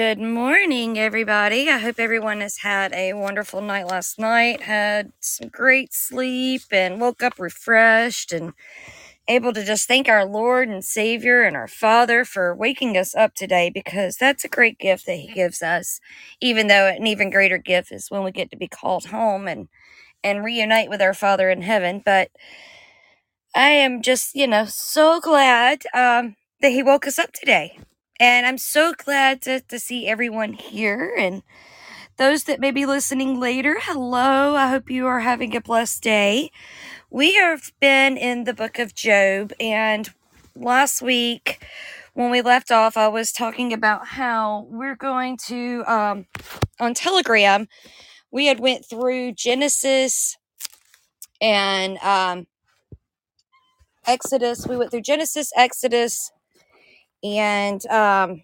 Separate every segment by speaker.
Speaker 1: Good morning, everybody. I hope everyone has had a wonderful night last night, had some great sleep, and woke up refreshed and able to just thank our Lord and Savior and our Father for waking us up today because that's a great gift that He gives us. Even though an even greater gift is when we get to be called home and and reunite with our Father in heaven. But I am just, you know, so glad um, that He woke us up today. And I'm so glad to, to see everyone here and those that may be listening later. Hello. I hope you are having a blessed day. We have been in the book of Job, and last week when we left off, I was talking about how we're going to um, on Telegram. We had went through Genesis and um, Exodus. We went through Genesis, Exodus, and um,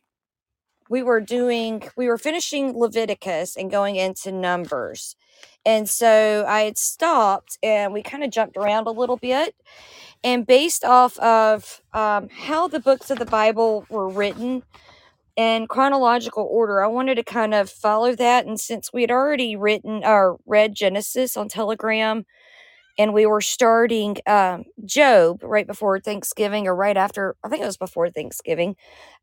Speaker 1: we were doing we were finishing leviticus and going into numbers and so i had stopped and we kind of jumped around a little bit and based off of um, how the books of the bible were written in chronological order i wanted to kind of follow that and since we had already written or read genesis on telegram and we were starting um, Job right before Thanksgiving or right after, I think it was before Thanksgiving.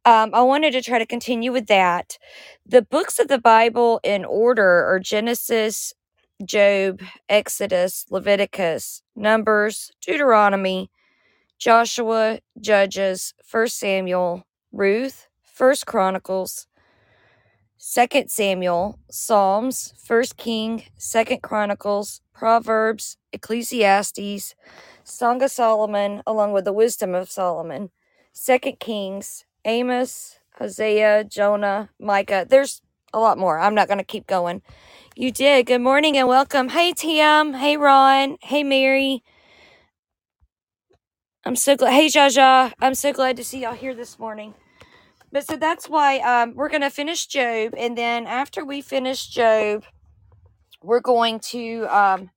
Speaker 1: Um, I wanted to try to continue with that. The books of the Bible in order are Genesis, Job, Exodus, Leviticus, Numbers, Deuteronomy, Joshua, Judges, First Samuel, Ruth, First Chronicles, Second Samuel, Psalms, First King, Second Chronicles, Proverbs, Ecclesiastes, Song of Solomon, along with the Wisdom of Solomon, Second Kings, Amos, Hosea, Jonah, Micah. There's a lot more. I'm not going to keep going. You did. Good morning and welcome. Hey, Tim. Hey, Ron. Hey, Mary. I'm so glad. Hey, Jaja. I'm so glad to see y'all here this morning. But so that's why um, we're going to finish Job. And then after we finish Job, we're going to um,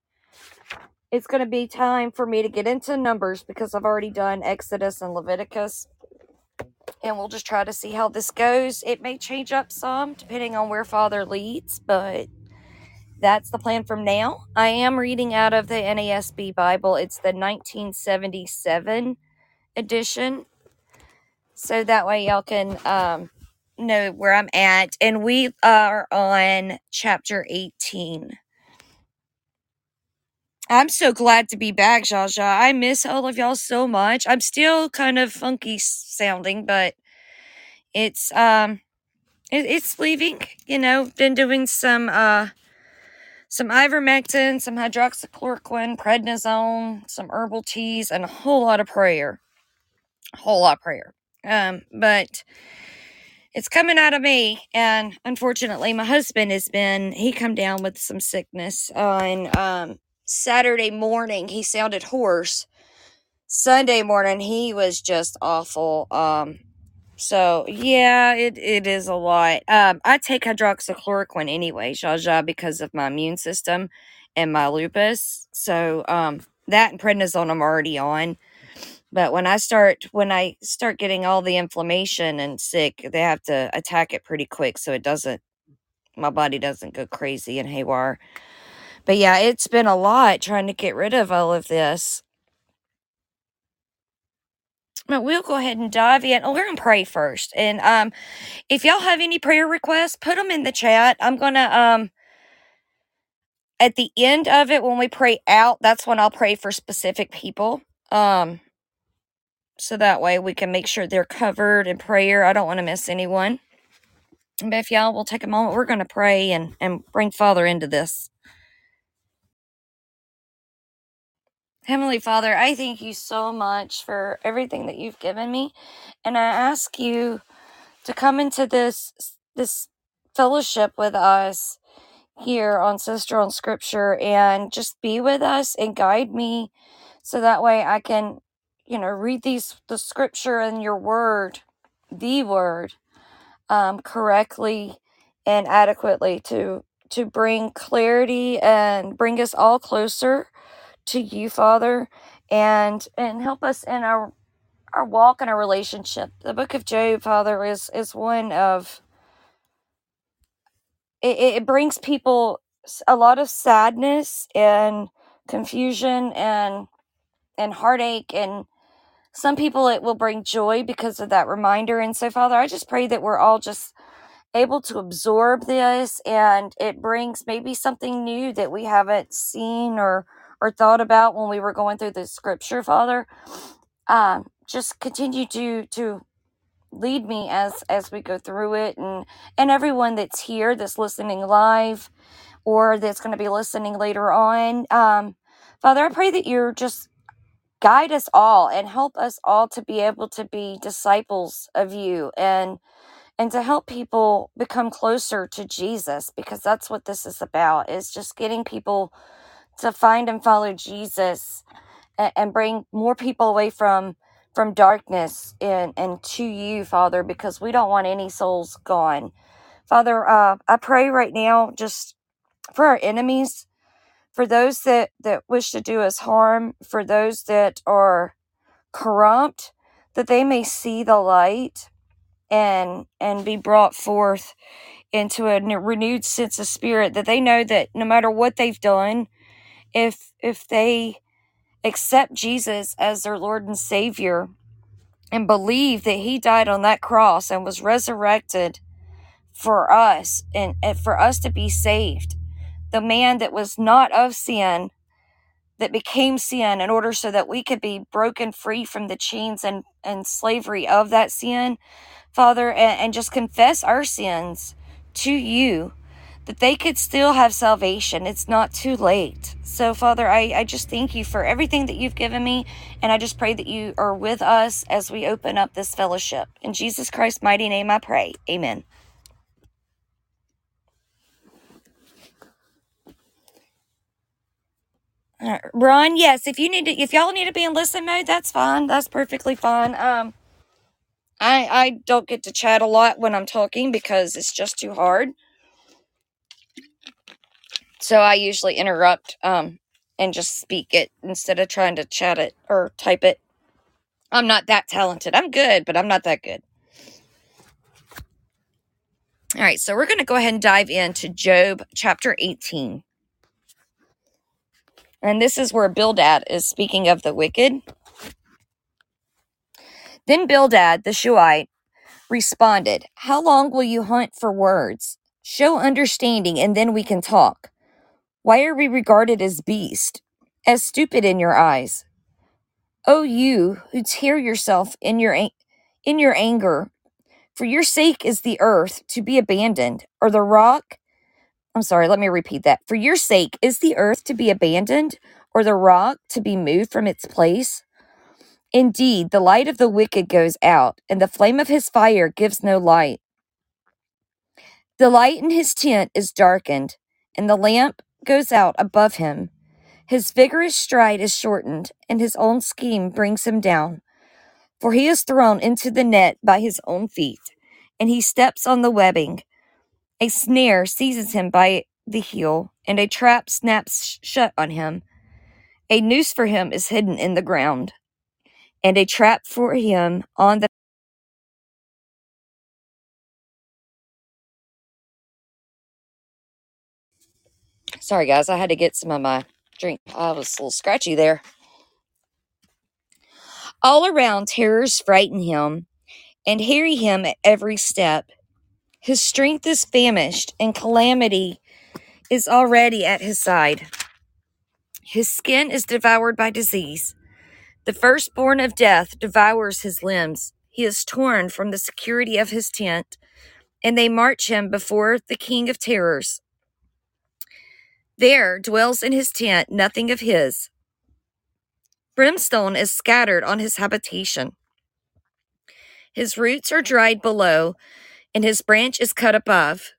Speaker 1: it's going to be time for me to get into numbers because I've already done Exodus and Leviticus. And we'll just try to see how this goes. It may change up some depending on where Father leads, but that's the plan from now. I am reading out of the NASB Bible. It's the 1977 edition. So that way y'all can um, know where I'm at. And we are on chapter 18. I'm so glad to be back, Jaja. I miss all of y'all so much. I'm still kind of funky sounding, but it's um it, it's leaving, you know, been doing some uh some ivermectin, some hydroxychloroquine, prednisone, some herbal teas, and a whole lot of prayer. A whole lot of prayer. Um, but it's coming out of me, and unfortunately, my husband has been he come down with some sickness on um Saturday morning he sounded hoarse. Sunday morning he was just awful. Um so yeah, it, it is a lot. Um I take hydroxychloroquine anyway, Jaja, because of my immune system and my lupus. So um that and prednisone I'm already on. But when I start when I start getting all the inflammation and sick, they have to attack it pretty quick so it doesn't my body doesn't go crazy and haywire. But yeah, it's been a lot trying to get rid of all of this. But we'll go ahead and dive in. Oh, we're gonna pray first, and um, if y'all have any prayer requests, put them in the chat. I'm gonna um, at the end of it when we pray out, that's when I'll pray for specific people. Um, so that way we can make sure they're covered in prayer. I don't want to miss anyone. But if y'all will take a moment, we're gonna pray and and bring Father into this. Heavenly Father, I thank you so much for everything that you've given me. And I ask you to come into this this fellowship with us here on Sister on Scripture and just be with us and guide me so that way I can, you know, read these the scripture and your word, the word, um, correctly and adequately to to bring clarity and bring us all closer to you, Father, and and help us in our our walk and our relationship. The book of Job, Father, is is one of it, it brings people a lot of sadness and confusion and and heartache and some people it will bring joy because of that reminder. And so father i just pray that we're all just able to absorb this and it brings maybe something new that we haven't seen or or thought about when we were going through the scripture father. Um just continue to to lead me as as we go through it and and everyone that's here that's listening live or that's going to be listening later on. Um father i pray that you're just guide us all and help us all to be able to be disciples of you and and to help people become closer to Jesus because that's what this is about is just getting people to find and follow Jesus and, and bring more people away from from darkness and and to you father because we don't want any souls gone. Father uh i pray right now just for our enemies for those that that wish to do us harm for those that are corrupt that they may see the light and and be brought forth into a renewed sense of spirit that they know that no matter what they've done if if they accept Jesus as their Lord and Savior and believe that he died on that cross and was resurrected for us and, and for us to be saved the man that was not of sin that became sin in order so that we could be broken free from the chains and, and slavery of that sin, Father, and, and just confess our sins to you that they could still have salvation. It's not too late. So, Father, I, I just thank you for everything that you've given me. And I just pray that you are with us as we open up this fellowship. In Jesus Christ's mighty name, I pray. Amen. Uh, Ron, yes, if you need to, if y'all need to be in listen mode, that's fine. That's perfectly fine. Um, I I don't get to chat a lot when I'm talking because it's just too hard. So I usually interrupt um and just speak it instead of trying to chat it or type it. I'm not that talented. I'm good, but I'm not that good. All right, so we're going to go ahead and dive into Job chapter 18. And this is where Bildad is speaking of the wicked. Then Bildad the Shuhite responded, How long will you hunt for words? Show understanding, and then we can talk. Why are we regarded as beasts, as stupid in your eyes? O you who tear yourself in your in your anger, for your sake is the earth to be abandoned, or the rock. I'm sorry, let me repeat that. For your sake is the earth to be abandoned, or the rock to be moved from its place? Indeed, the light of the wicked goes out, and the flame of his fire gives no light. The light in his tent is darkened, and the lamp goes out above him. His vigorous stride is shortened, and his own scheme brings him down. For he is thrown into the net by his own feet, and he steps on the webbing. A snare seizes him by the heel, and a trap snaps shut on him. A noose for him is hidden in the ground, and a trap for him on the Sorry, guys, I had to get some of my drink. I was a little scratchy there. All around, terrors frighten him and harry him at every step. His strength is famished, and calamity is already at his side. His skin is devoured by disease. The firstborn of death devours his limbs. He is torn from the security of his tent, and they march him before the king of terrors. There dwells in his tent nothing of his. Brimstone is scattered on his habitation. His roots are dried below, and his branch is cut above.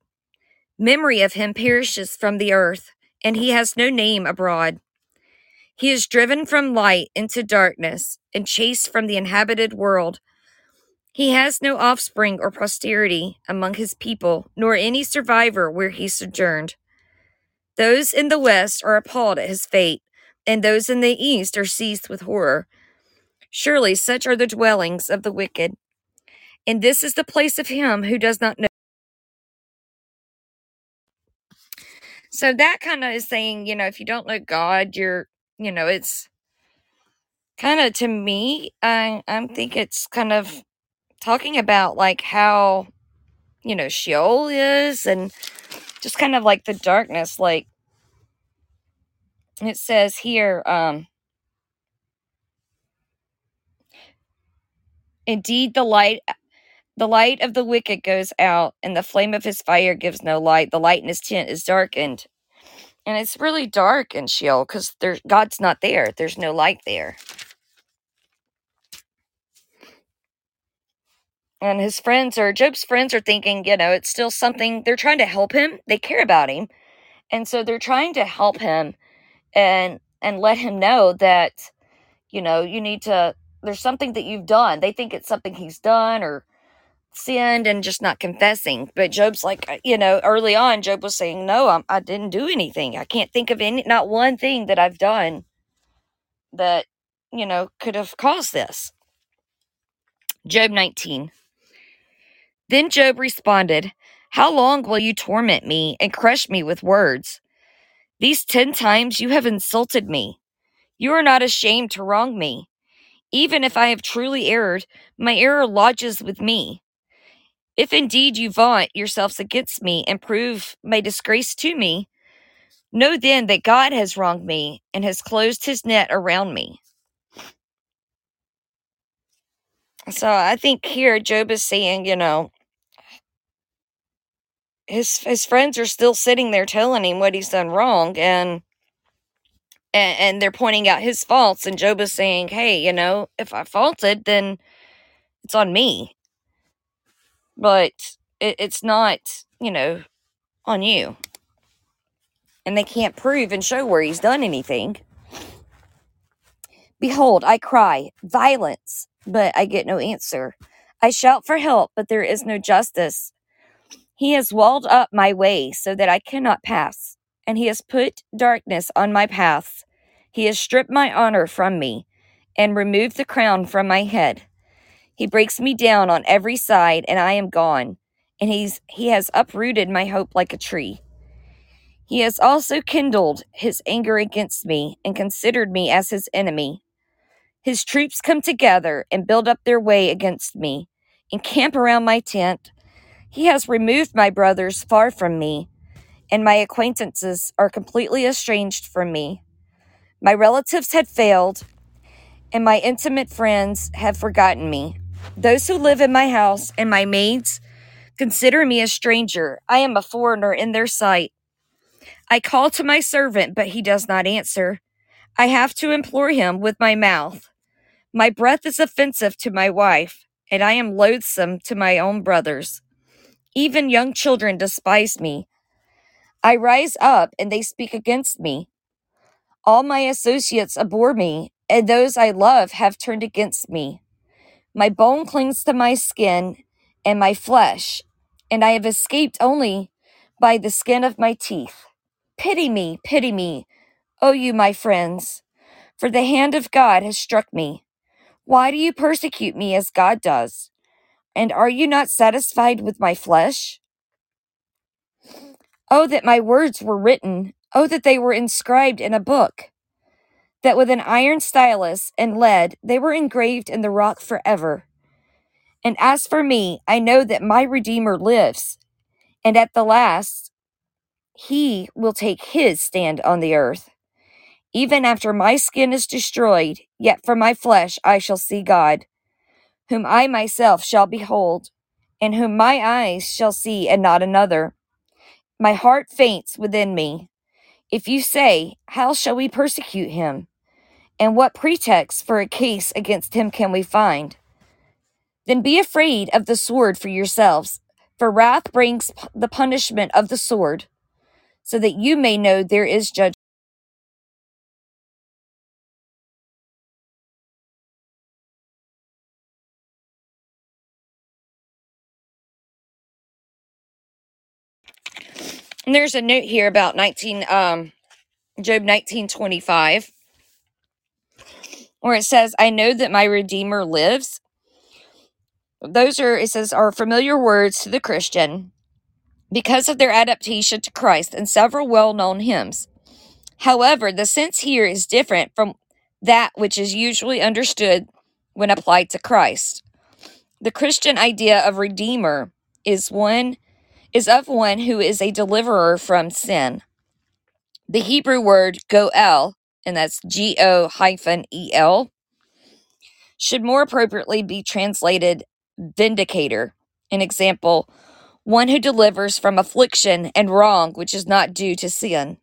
Speaker 1: Memory of him perishes from the earth, and he has no name abroad. He is driven from light into darkness and chased from the inhabited world. He has no offspring or posterity among his people, nor any survivor where he sojourned. Those in the west are appalled at his fate, and those in the east are seized with horror. Surely such are the dwellings of the wicked. And this is the place of him who does not know. So that kind of is saying, you know, if you don't know God, you're, you know, it's kind of to me, I I think it's kind of talking about like how, you know, Sheol is and just kind of like the darkness, like it says here, um, indeed the light the light of the wicked goes out, and the flame of his fire gives no light. The light in his tent is darkened. And it's really dark in Sheol because God's not there. There's no light there. And his friends or Job's friends are thinking, you know, it's still something they're trying to help him. They care about him. And so they're trying to help him and and let him know that, you know, you need to there's something that you've done. They think it's something he's done or sinned and just not confessing. But Job's like, uh, you know, early on, Job was saying, no, I'm, I didn't do anything. I can't think of any, not one thing that I've done that, you know, could have caused this. Job 19. Then Job responded, How long will you torment me and crush me with words? These ten times you have insulted me. You are not ashamed to wrong me. Even if I have truly erred, my error lodges with me. If indeed you vaunt yourselves against me and prove my disgrace to me, know then that God has wronged me and has closed his net around me. So I think here Job is saying, you know, his his friends are still sitting there telling him what he's done wrong and and, and they're pointing out his faults and Job is saying, "Hey, you know, if I faulted, then it's on me." But it, it's not, you know, on you. And they can't prove and show where he's done anything. Behold, I cry, violence, but I get no answer. I shout for help, but there is no justice. He has walled up my way so that I cannot pass, and he has put darkness on my path. He has stripped my honor from me and removed the crown from my head. He breaks me down on every side, and I am gone, and he's, he has uprooted my hope like a tree. He has also kindled his anger against me and considered me as his enemy. His troops come together and build up their way against me, and camp around my tent. He has removed my brothers far from me, and my acquaintances are completely estranged from me. My relatives had failed, and my intimate friends have forgotten me. Those who live in my house and my maids consider me a stranger. I am a foreigner in their sight. I call to my servant, but he does not answer. I have to implore him with my mouth. My breath is offensive to my wife, and I am loathsome to my own brothers. Even young children despise me. I rise up, and they speak against me. All my associates abhor me, and those I love have turned against me. My bone clings to my skin and my flesh, and I have escaped only by the skin of my teeth. Pity me, pity me, O you, my friends, for the hand of God has struck me. Why do you persecute me as God does? And are you not satisfied with my flesh? Oh, that my words were written. Oh, that they were inscribed in a book. That with an iron stylus and lead they were engraved in the rock forever. And as for me, I know that my Redeemer lives, and at the last he will take his stand on the earth. Even after my skin is destroyed, yet for my flesh I shall see God, whom I myself shall behold, and whom my eyes shall see, and not another. My heart faints within me. If you say, How shall we persecute him? And what pretext for a case against him can we find? Then be afraid of the sword for yourselves, for wrath brings the punishment of the sword, so that you may know there is judgment. And there's a note here about 19 um Job 1925 where it says, "I know that my redeemer lives." Those are it says are familiar words to the Christian. because of their adaptation to Christ and several well known hymns. However, the sense here is different from that which is usually understood when applied to Christ. The Christian idea of redeemer is one is of one who is a deliverer from sin. The Hebrew word goel, and that's G O hyphen E L, should more appropriately be translated vindicator. An example, one who delivers from affliction and wrong which is not due to sin.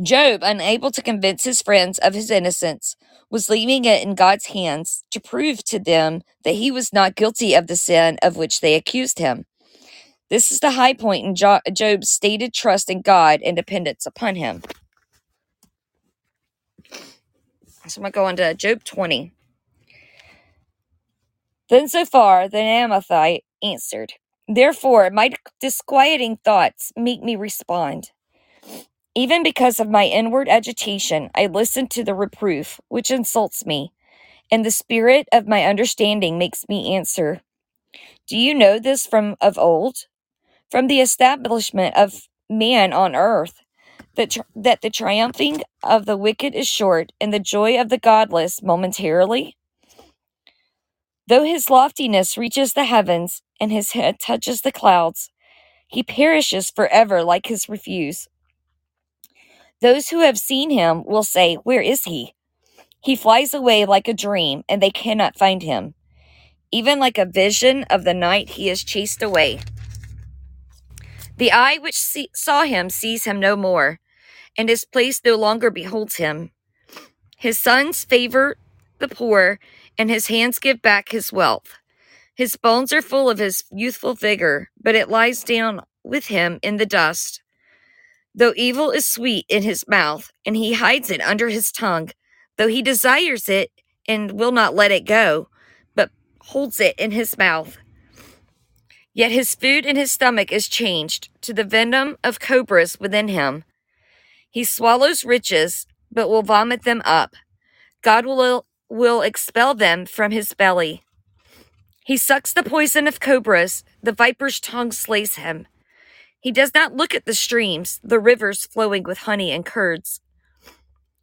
Speaker 1: Job, unable to convince his friends of his innocence, was leaving it in God's hands to prove to them that he was not guilty of the sin of which they accused him. This is the high point in Job's stated trust in God and dependence upon him. So I'm going to go on to Job 20. Then Zophar, the Naamathite answered, Therefore, my disquieting thoughts make me respond. Even because of my inward agitation, I listen to the reproof which insults me, and the spirit of my understanding makes me answer. Do you know this from of old? From the establishment of man on earth, that, that the triumphing of the wicked is short, and the joy of the godless momentarily? Though his loftiness reaches the heavens, and his head touches the clouds, he perishes forever like his refuse. Those who have seen him will say, Where is he? He flies away like a dream, and they cannot find him. Even like a vision of the night, he is chased away. The eye which see- saw him sees him no more, and his place no longer beholds him. His sons favor the poor, and his hands give back his wealth. His bones are full of his youthful vigor, but it lies down with him in the dust. Though evil is sweet in his mouth, and he hides it under his tongue, though he desires it and will not let it go, but holds it in his mouth. Yet his food in his stomach is changed to the venom of cobras within him. He swallows riches, but will vomit them up. God will, will expel them from his belly. He sucks the poison of cobras, the viper's tongue slays him. He does not look at the streams, the rivers flowing with honey and curds.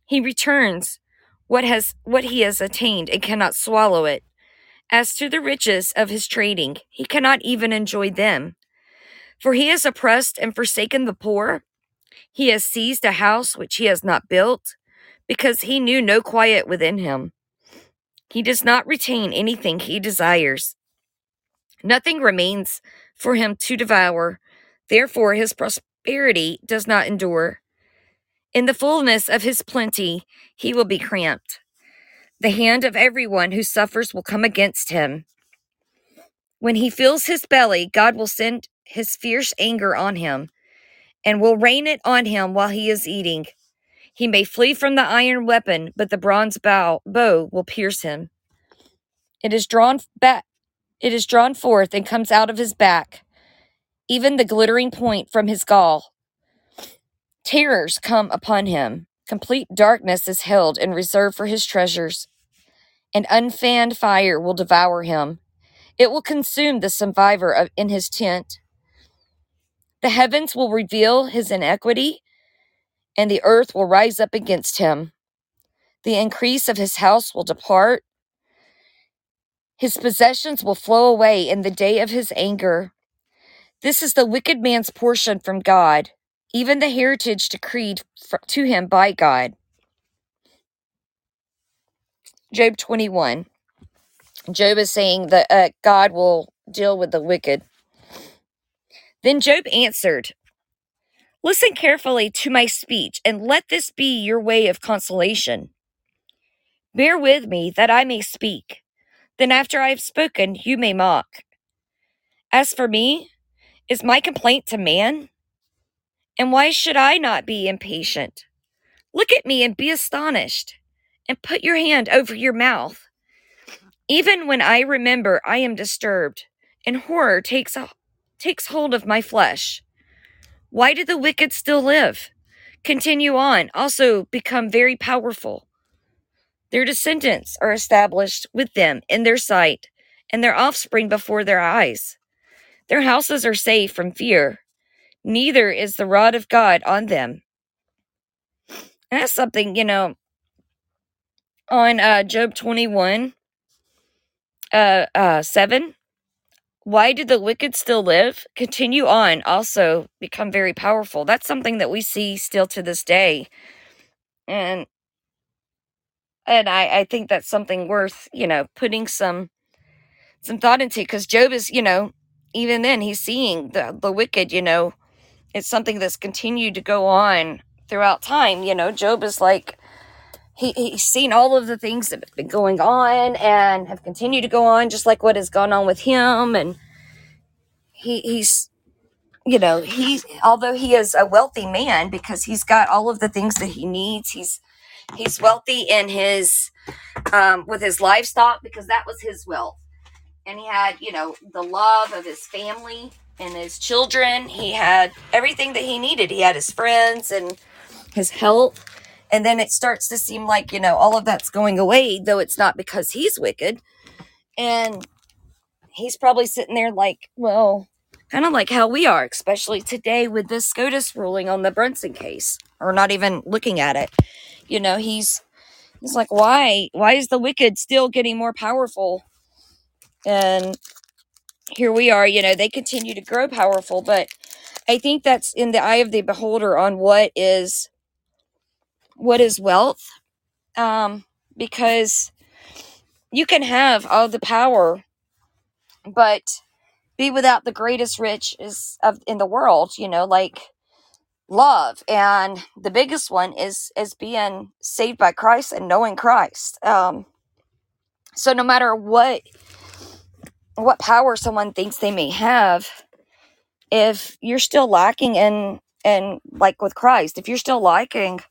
Speaker 1: He returns what has what he has attained and cannot swallow it. As to the riches of his trading, he cannot even enjoy them. For he has oppressed and forsaken the poor. He has seized a house which he has not built, because he knew no quiet within him. He does not retain anything he desires. Nothing remains for him to devour, Therefore, his prosperity does not endure. In the fullness of his plenty, he will be cramped. The hand of everyone who suffers will come against him. When he fills his belly, God will send his fierce anger on him and will rain it on him while he is eating. He may flee from the iron weapon, but the bronze bow, bow will pierce him. It is drawn back it is drawn forth and comes out of his back even the glittering point from his gall. Terrors come upon him. Complete darkness is held in reserve for his treasures. An unfanned fire will devour him. It will consume the survivor of, in his tent. The heavens will reveal his iniquity, and the earth will rise up against him. The increase of his house will depart. His possessions will flow away in the day of his anger. This is the wicked man's portion from God, even the heritage decreed to him by God. Job 21. Job is saying that uh, God will deal with the wicked. Then Job answered, Listen carefully to my speech, and let this be your way of consolation. Bear with me that I may speak. Then, after I have spoken, you may mock. As for me, is my complaint to man? And why should I not be impatient? Look at me and be astonished, and put your hand over your mouth. Even when I remember, I am disturbed, and horror takes, a, takes hold of my flesh. Why do the wicked still live? Continue on, also become very powerful. Their descendants are established with them in their sight, and their offspring before their eyes. Their houses are safe from fear, neither is the rod of God on them. And that's something, you know, on uh, Job 21, uh, uh, 7. Why do the wicked still live? Continue on, also become very powerful. That's something that we see still to this day. And and I, I think that's something worth, you know, putting some some thought into because Job is, you know, even then he's seeing the the wicked, you know, it's something that's continued to go on throughout time. You know, Job is like he, he's seen all of the things that have been going on and have continued to go on, just like what has gone on with him. And he he's you know, he although he is a wealthy man because he's got all of the things that he needs, he's he's wealthy in his um with his livestock because that was his wealth. And he had, you know, the love of his family and his children. He had everything that he needed. He had his friends and his health. And then it starts to seem like, you know, all of that's going away, though it's not because he's wicked. And he's probably sitting there like, well, kind of like how we are, especially today with this SCOTUS ruling on the Brunson case, or not even looking at it. You know, he's he's like, why? Why is the wicked still getting more powerful? And here we are, you know, they continue to grow powerful, but I think that's in the eye of the beholder on what is what is wealth. Um, because you can have all the power, but be without the greatest riches of in the world, you know, like love. And the biggest one is is being saved by Christ and knowing Christ. Um, so no matter what what power someone thinks they may have, if you're still lacking in in like with Christ, if you're still lacking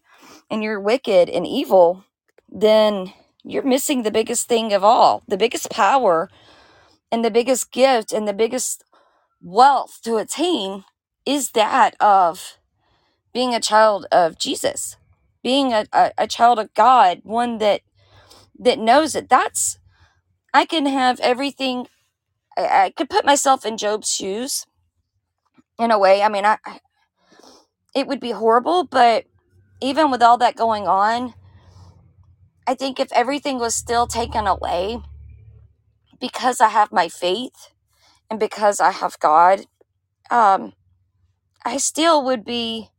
Speaker 1: and you're wicked and evil, then you're missing the biggest thing of all. The biggest power and the biggest gift and the biggest wealth to attain is that of being a child of Jesus, being a, a, a child of God, one that that knows it. That's I can have everything I, I could put myself in Job's shoes in a way. I mean, I, I it would be horrible, but even with all that going on, I think if everything was still taken away because I have my faith and because I have God, um, I still would be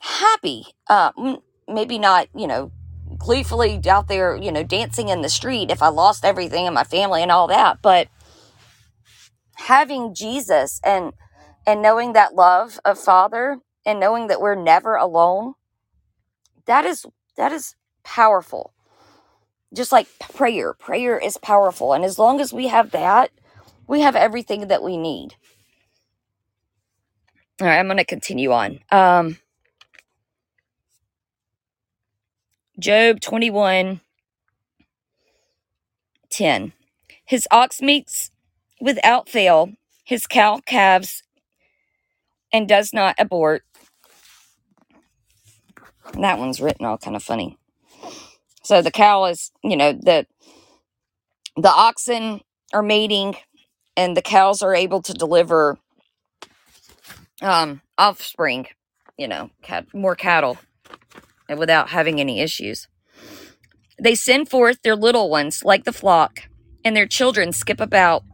Speaker 1: happy. Uh, maybe not, you know, gleefully out there, you know, dancing in the street if I lost everything and my family and all that, but having Jesus and and knowing that love of Father and knowing that we're never alone, that is that is powerful. Just like prayer, prayer is powerful, and as long as we have that, we have everything that we need. All right, I'm going to continue on. Um, Job 21 10. His ox meets without fail, his cow calves and does not abort. That one's written all kind of funny. So the cow is, you know, the the oxen are mating and the cows are able to deliver um offspring, you know, cat, more cattle without having any issues. They send forth their little ones like the flock, and their children skip about.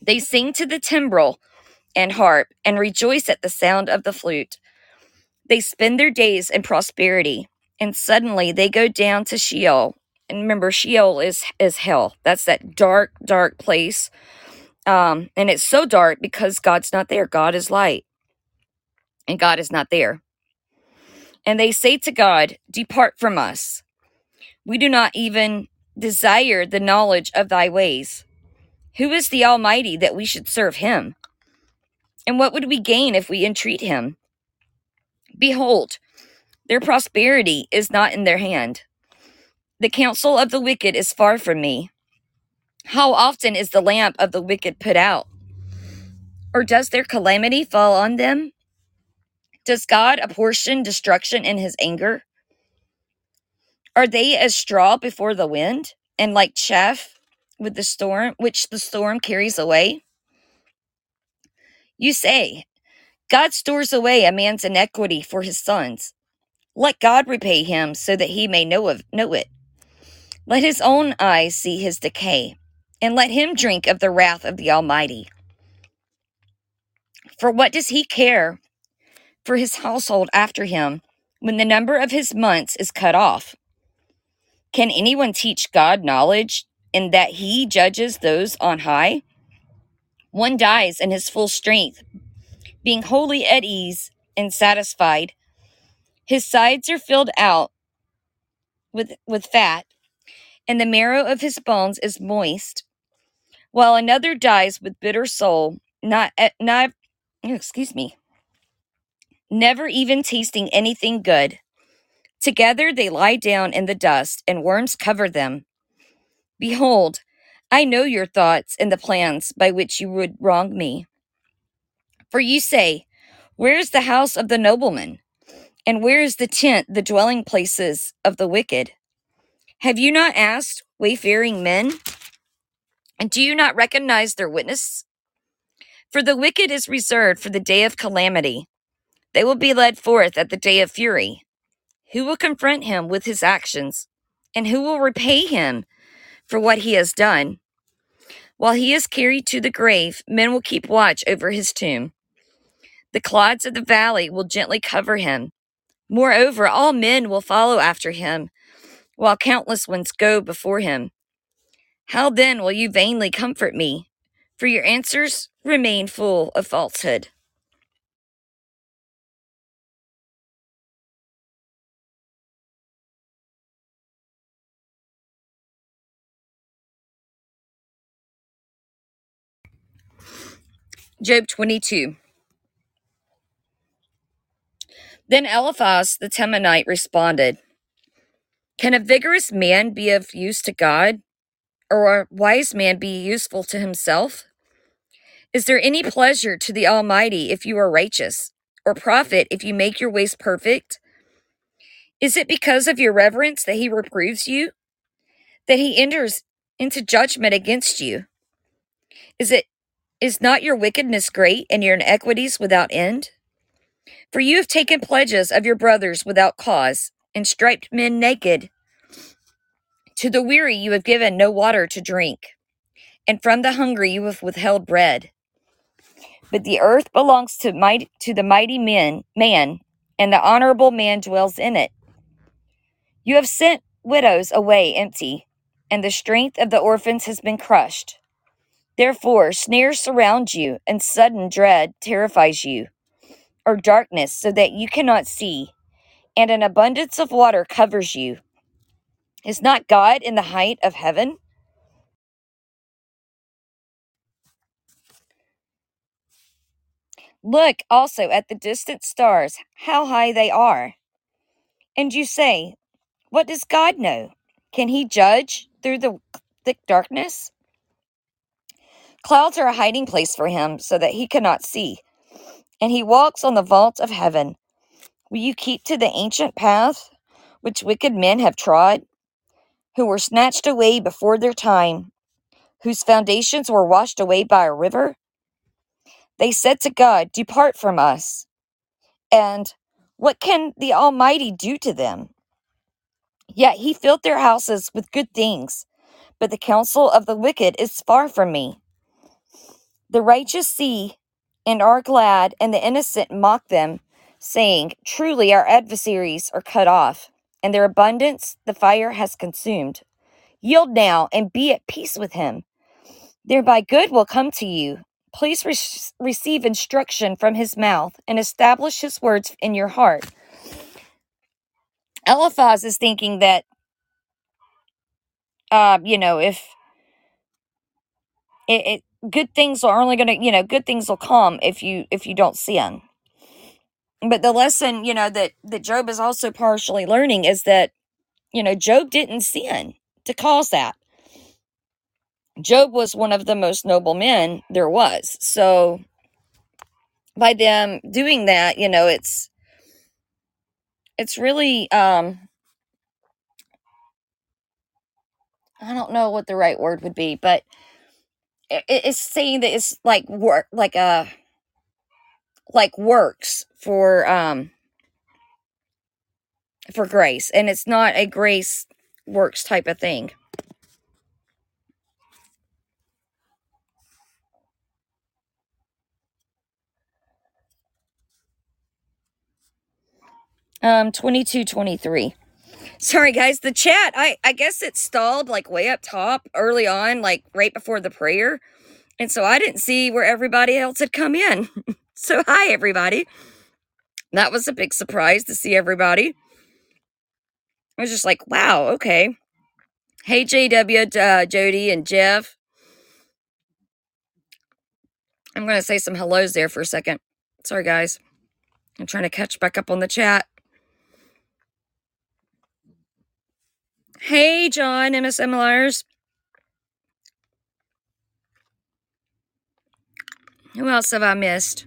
Speaker 1: They sing to the timbrel and harp and rejoice at the sound of the flute. They spend their days in prosperity, and suddenly they go down to Sheol. And remember, Sheol is is hell. That's that dark, dark place. Um, and it's so dark because God's not there. God is light, and God is not there. And they say to God, Depart from us. We do not even desire the knowledge of thy ways. Who is the Almighty that we should serve him? And what would we gain if we entreat him? Behold, their prosperity is not in their hand. The counsel of the wicked is far from me. How often is the lamp of the wicked put out? Or does their calamity fall on them? Does God apportion destruction in his anger? Are they as straw before the wind, and like chaff with the storm, which the storm carries away? You say, God stores away a man's iniquity for his sons. Let God repay him so that he may know of know it. Let his own eyes see his decay, and let him drink of the wrath of the Almighty. For what does he care for his household after him when the number of his months is cut off? Can anyone teach God knowledge in that he judges those on high? One dies in his full strength, being wholly at ease and satisfied. His sides are filled out with, with fat, and the marrow of his bones is moist, while another dies with bitter soul, not, not excuse me, never even tasting anything good. Together they lie down in the dust, and worms cover them. Behold, I know your thoughts and the plans by which you would wrong me. For you say, Where is the house of the nobleman? And where is the tent, the dwelling places of the wicked? Have you not asked wayfaring men? And do you not recognize their witness? For the wicked is reserved for the day of calamity. They will be led forth at the day of fury. Who will confront him with his actions? And who will repay him for what he has done? While he is carried to the grave, men will keep watch over his tomb. The clods of the valley will gently cover him. Moreover, all men will follow after him, while countless ones go before him. How then will you vainly comfort me? For your answers remain full of falsehood. Job 22. Then Eliphaz the Temanite responded, Can a vigorous man be of use to God, or a wise man be useful to himself? Is there any pleasure to the Almighty if you are righteous, or profit if you make your ways perfect? Is it because of your reverence that he reproves you, that he enters into judgment against you? Is it is not your wickedness great and your iniquities without end? For you have taken pledges of your brothers without cause, and striped men naked. To the weary you have given no water to drink, and from the hungry you have withheld bread. But the earth belongs to mighty, to the mighty men, man, and the honorable man dwells in it. You have sent widows away empty, and the strength of the orphans has been crushed. Therefore, snares surround you, and sudden dread terrifies you, or darkness, so that you cannot see, and an abundance of water covers you. Is not God in the height of heaven? Look also at the distant stars, how high they are. And you say, What does God know? Can he judge through the thick darkness? Clouds are a hiding place for him so that he cannot see, and he walks on the vault of heaven. Will you keep to the ancient path which wicked men have trod, who were snatched away before their time, whose foundations were washed away by a river? They said to God, Depart from us. And what can the Almighty do to them? Yet he filled their houses with good things, but the counsel of the wicked is far from me. The righteous see and are glad, and the innocent mock them, saying, Truly our adversaries are cut off, and their abundance the fire has consumed. Yield now and be at peace with him. Thereby good will come to you. Please re- receive instruction from his mouth and establish his words in your heart. Eliphaz is thinking that, uh, you know, if it, it good things are only going to, you know, good things will come if you if you don't sin. But the lesson, you know, that that Job is also partially learning is that, you know, Job didn't sin to cause that. Job was one of the most noble men there was. So by them doing that, you know, it's it's really um I don't know what the right word would be, but it, it's saying that it's like work like a like works for um for grace and it's not a grace works type of thing. Um 22 23. Sorry guys, the chat, I I guess it stalled like way up top early on like right before the prayer. And so I didn't see where everybody else had come in. so hi everybody. That was a big surprise to see everybody. I was just like, wow, okay. Hey, JW, uh, Jody, and Jeff. I'm going to say some hellos there for a second. Sorry, guys. I'm trying to catch back up on the chat. Hey, John, MSM Liars. Who else have I missed?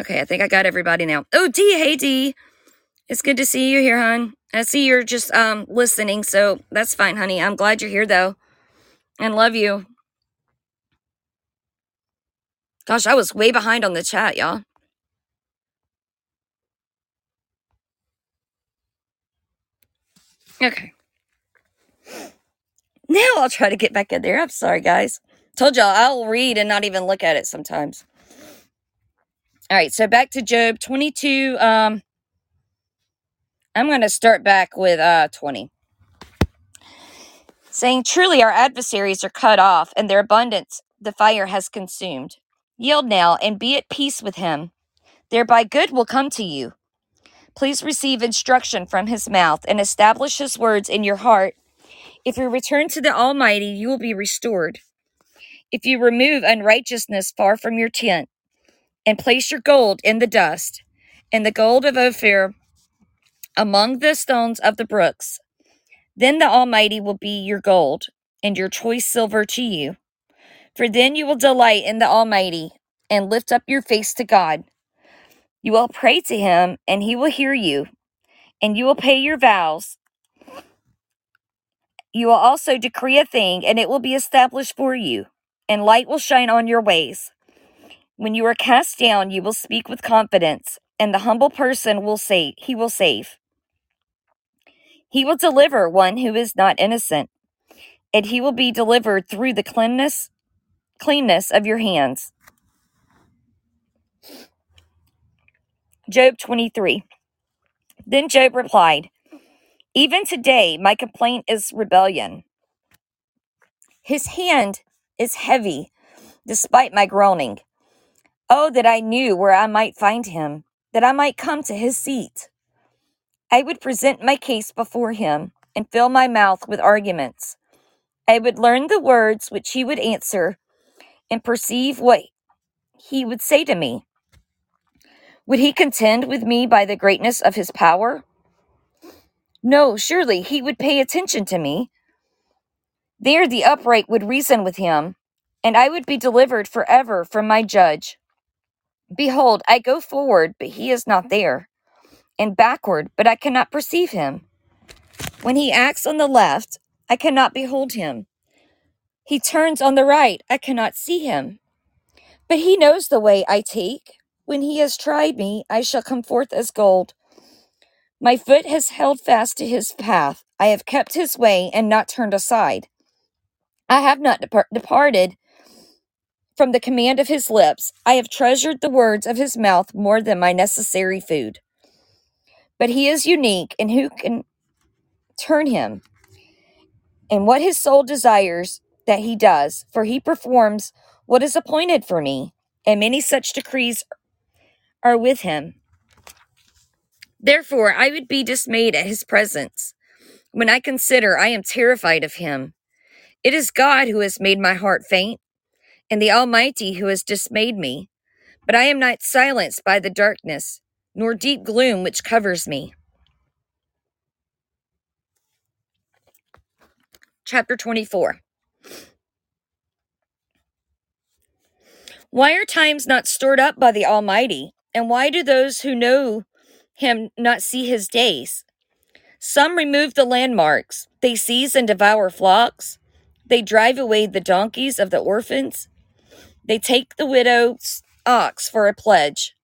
Speaker 1: Okay, I think I got everybody now. Oh, D, hey D. It's good to see you here, hon. I see you're just um listening, so that's fine, honey. I'm glad you're here though. And love you. Gosh, I was way behind on the chat, y'all. Okay. Now I'll try to get back in there. I'm sorry, guys. Told y'all I'll read and not even look at it sometimes. All right, so back to Job 22. Um, I'm going to start back with uh 20. Saying, Truly our adversaries are cut off, and their abundance the fire has consumed. Yield now and be at peace with him. Thereby good will come to you. Please receive instruction from his mouth and establish his words in your heart. If you return to the Almighty, you will be restored. If you remove unrighteousness far from your tent, and place your gold in the dust, and the gold of Ophir among the stones of the brooks. Then the Almighty will be your gold, and your choice silver to you. For then you will delight in the Almighty, and lift up your face to God. You will pray to him, and he will hear you, and you will pay your vows. You will also decree a thing, and it will be established for you, and light will shine on your ways. When you are cast down, you will speak with confidence, and the humble person will say, He will save. He will deliver one who is not innocent, and he will be delivered through the cleanness, cleanness of your hands. Job 23. Then Job replied, Even today my complaint is rebellion. His hand is heavy, despite my groaning. Oh, that I knew where I might find him, that I might come to his seat. I would present my case before him and fill my mouth with arguments. I would learn the words which he would answer and perceive what he would say to me. Would he contend with me by the greatness of his power? No, surely he would pay attention to me. There the upright would reason with him, and I would be delivered forever from my judge. Behold, I go forward, but he is not there, and backward, but I cannot perceive him. When he acts on the left, I cannot behold him. He turns on the right, I cannot see him. But he knows the way I take. When he has tried me, I shall come forth as gold. My foot has held fast to his path. I have kept his way and not turned aside. I have not depart- departed from the command of his lips. I have treasured the words of his mouth more than my necessary food. But he is unique, and who can turn him? And what his soul desires that he does, for he performs what is appointed for me, and many such decrees are with him. Therefore, I would be dismayed at his presence. When I consider, I am terrified of him. It is God who has made my heart faint, and the Almighty who has dismayed me. But I am not silenced by the darkness, nor deep gloom which covers me. Chapter 24. Why are times not stored up by the Almighty? And why do those who know him not see his days? Some remove the landmarks, they seize and devour flocks. They drive away the donkeys of the orphans. They take the widow's ox for a pledge.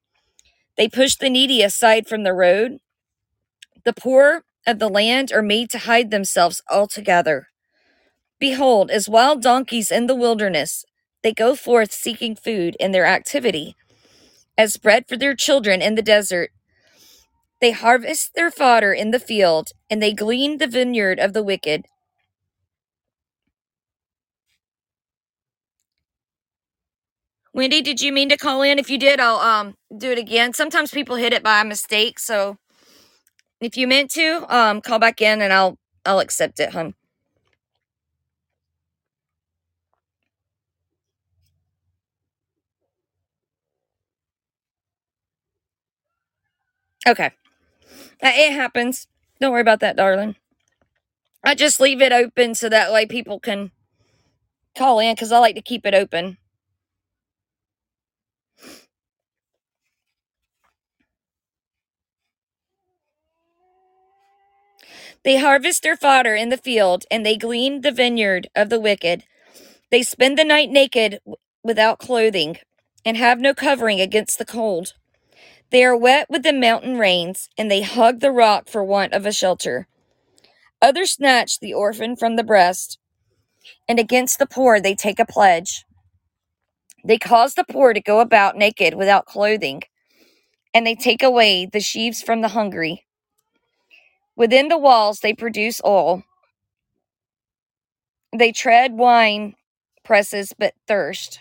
Speaker 1: They push the needy aside from the road. The poor of the land are made to hide themselves altogether. Behold, as wild donkeys in the wilderness, they go forth seeking food in their activity, as bread for their children in the desert. They harvest their fodder in the field, and they glean the vineyard of the wicked. Wendy, did you mean to call in? If you did, I'll um do it again. Sometimes people hit it by mistake, so if you meant to, um call back in and I'll I'll accept it, hun. Okay. Uh, It happens. Don't worry about that, darling. I just leave it open so that way people can call in because I like to keep it open. They harvest their fodder in the field, and they glean the vineyard of the wicked. They spend the night naked without clothing, and have no covering against the cold. They are wet with the mountain rains, and they hug the rock for want of a shelter. Others snatch the orphan from the breast, and against the poor they take a pledge. They cause the poor to go about naked without clothing, and they take away the sheaves from the hungry. Within the walls they produce oil. They tread wine presses but thirst.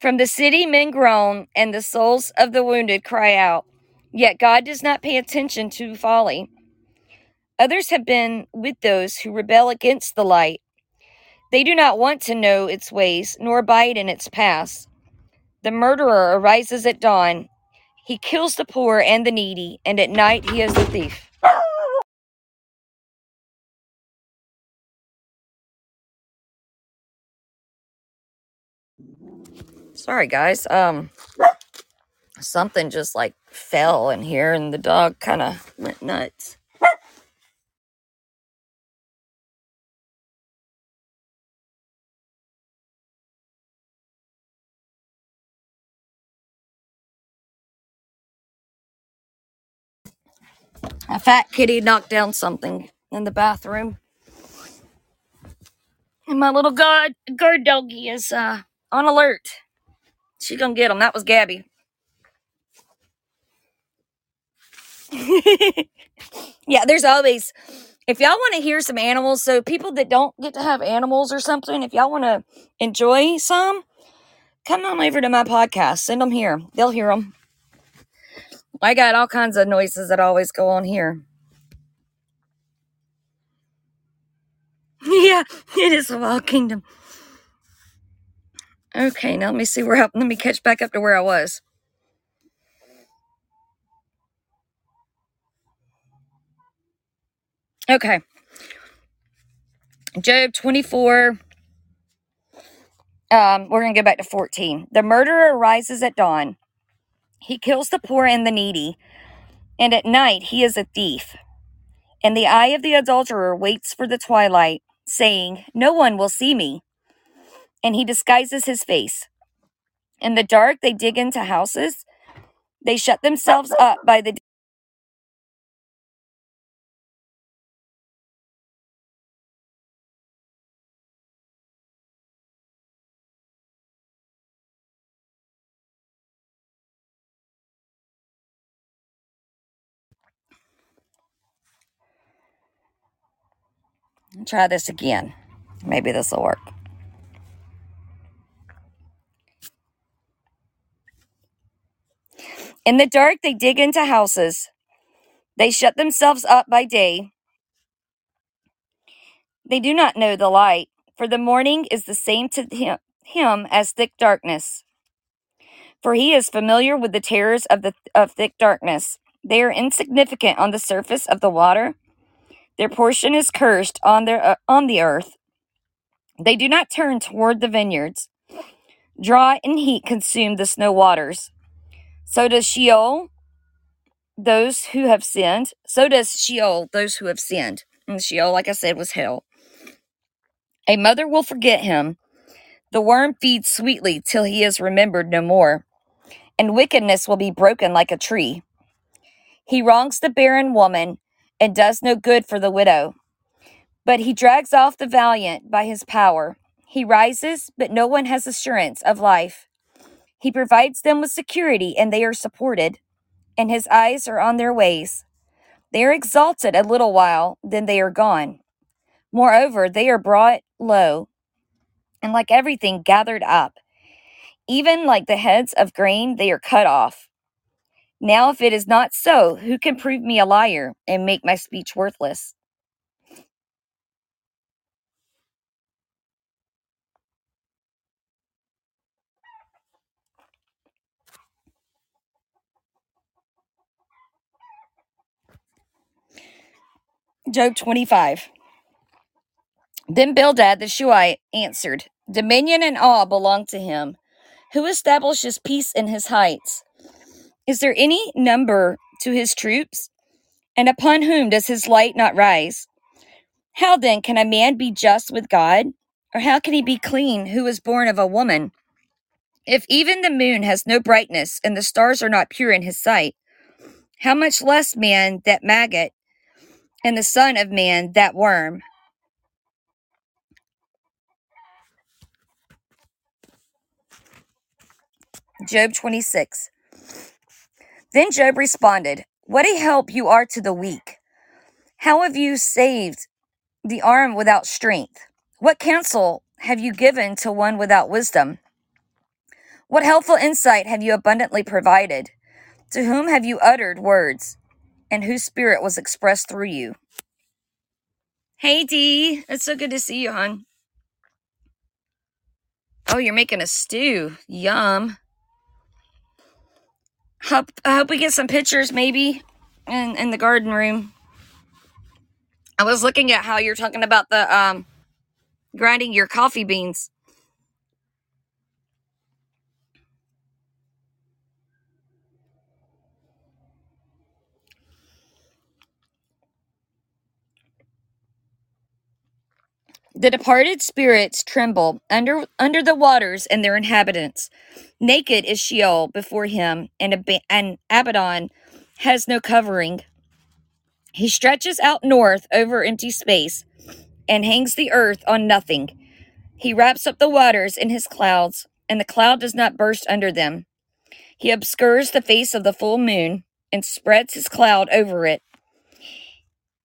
Speaker 1: From the city men groan, and the souls of the wounded cry out. Yet God does not pay attention to folly. Others have been with those who rebel against the light. They do not want to know its ways, nor abide in its paths. The murderer arises at dawn. He kills the poor and the needy, and at night he is a thief. Sorry, guys. Um, something just like fell in here, and the dog kind of went nuts. A fat kitty knocked down something in the bathroom, and my little guard guard doggy is uh on alert. She gonna get him. That was Gabby. yeah, there's always. If y'all want to hear some animals, so people that don't get to have animals or something, if y'all want to enjoy some, come on over to my podcast. Send them here. They'll hear them. I got all kinds of noises that always go on here. yeah, it is a wild kingdom. Okay, now let me see where I, let me catch back up to where I was. Okay. Job 24. Um, we're going to go back to 14. The murderer rises at dawn. He kills the poor and the needy, and at night he is a thief. And the eye of the adulterer waits for the twilight, saying, No one will see me. And he disguises his face. In the dark they dig into houses. They shut themselves up by the Try this again. Maybe this will work. In the dark they dig into houses. They shut themselves up by day. They do not know the light, for the morning is the same to him, him as thick darkness. For he is familiar with the terrors of the of thick darkness. They are insignificant on the surface of the water. Their portion is cursed on their uh, on the earth. They do not turn toward the vineyards. Drought and heat consume the snow waters. So does Sheol those who have sinned. So does Sheol those who have sinned. And Sheol, like I said, was hell. A mother will forget him. The worm feeds sweetly till he is remembered no more, and wickedness will be broken like a tree. He wrongs the barren woman and does no good for the widow. But he drags off the valiant by his power. He rises, but no one has assurance of life. He provides them with security, and they are supported, and his eyes are on their ways. They are exalted a little while, then they are gone. Moreover, they are brought low, and like everything gathered up. Even like the heads of grain, they are cut off. Now, if it is not so, who can prove me a liar and make my speech worthless? Job 25. Then Bildad the Shuhite answered, Dominion and awe belong to him. Who establishes peace in his heights? Is there any number to his troops? And upon whom does his light not rise? How then can a man be just with God? Or how can he be clean who was born of a woman? If even the moon has no brightness and the stars are not pure in his sight, how much less man that maggot and the son of man that worm? Job 26. Then Job responded, What a help you are to the weak! How have you saved the arm without strength? What counsel have you given to one without wisdom? What helpful insight have you abundantly provided? To whom have you uttered words, and whose spirit was expressed through you? Hey, Dee. It's so good to see you, hon. Oh, you're making a stew. Yum. Hope, I hope we get some pictures, maybe, in, in the garden room. I was looking at how you're talking about the um, grinding your coffee beans. The departed spirits tremble under under the waters and their inhabitants. Naked is Sheol before him, and, Ab- and Abaddon has no covering. He stretches out north over empty space and hangs the earth on nothing. He wraps up the waters in his clouds, and the cloud does not burst under them. He obscures the face of the full moon and spreads his cloud over it.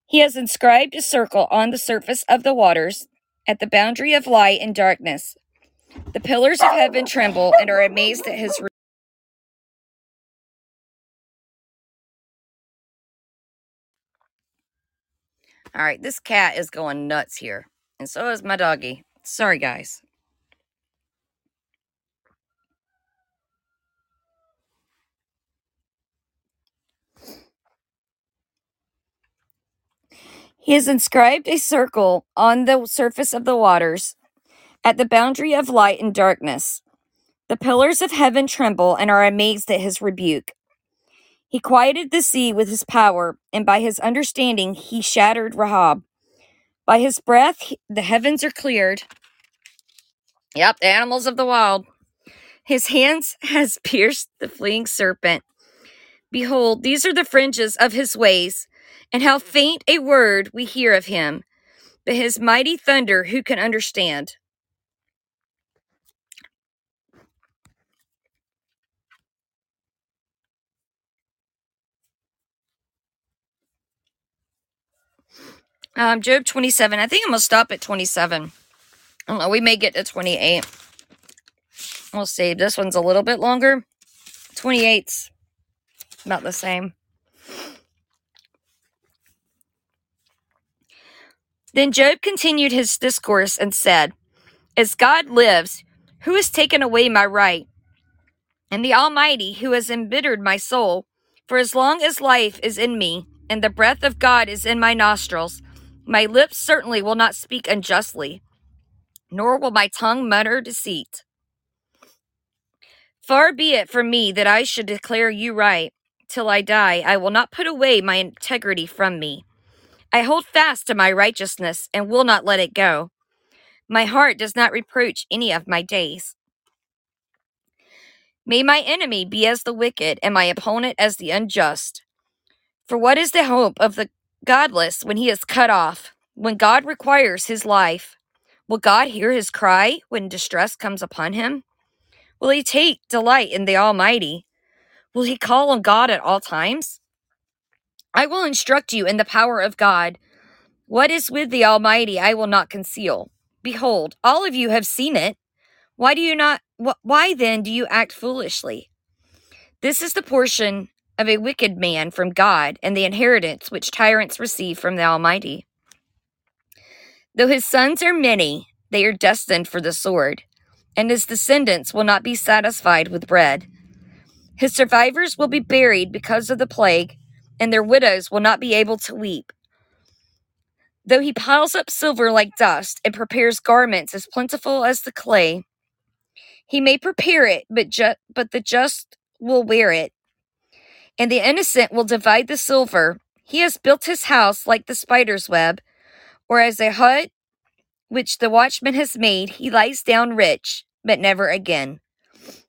Speaker 1: He has inscribed a circle on the surface of the waters at the boundary of light and darkness. The pillars of heaven tremble and are amazed at his. All right, this cat is going nuts here, and so is my doggy. Sorry, guys. He has inscribed a circle on the surface of the waters at the boundary of light and darkness. The pillars of heaven tremble and are amazed at his rebuke. He quieted the sea with his power, and by his understanding he shattered Rahab. By his breath he- the heavens are cleared. Yep, the animals of the wild. His hands has pierced the fleeing serpent. Behold, these are the fringes of his ways, and how faint a word we hear of him. But his mighty thunder, who can understand? Um, Job 27. I think I'm going to stop at 27. I don't know. We may get to 28. We'll see. This one's a little bit longer. 28's about the same. Then Job continued his discourse and said, As God lives, who has taken away my right, and the Almighty who has embittered my soul, for as long as life is in me, and the breath of God is in my nostrils, my lips certainly will not speak unjustly, nor will my tongue mutter deceit. Far be it from me that I should declare you right. Till I die, I will not put away my integrity from me. I hold fast to my righteousness and will not let it go. My heart does not reproach any of my days. May my enemy be as the wicked and my opponent as the unjust. For what is the hope of the godless when he is cut off, when God requires his life? Will God hear his cry when distress comes upon him? Will he take delight in the Almighty? Will he call on God at all times? I will instruct you in the power of God. What is with the Almighty I will not conceal. Behold, all of you have seen it. Why do you not wh- why then do you act foolishly? This is the portion of a wicked man from God and the inheritance which tyrants receive from the Almighty. Though his sons are many, they are destined for the sword, and his descendants will not be satisfied with bread. His survivors will be buried because of the plague, and their widows will not be able to weep. Though he piles up silver like dust and prepares garments as plentiful as the clay, he may prepare it, but ju- but the just will wear it, and the innocent will divide the silver. He has built his house like the spider's web, or as a hut which the watchman has made. He lies down rich, but never again.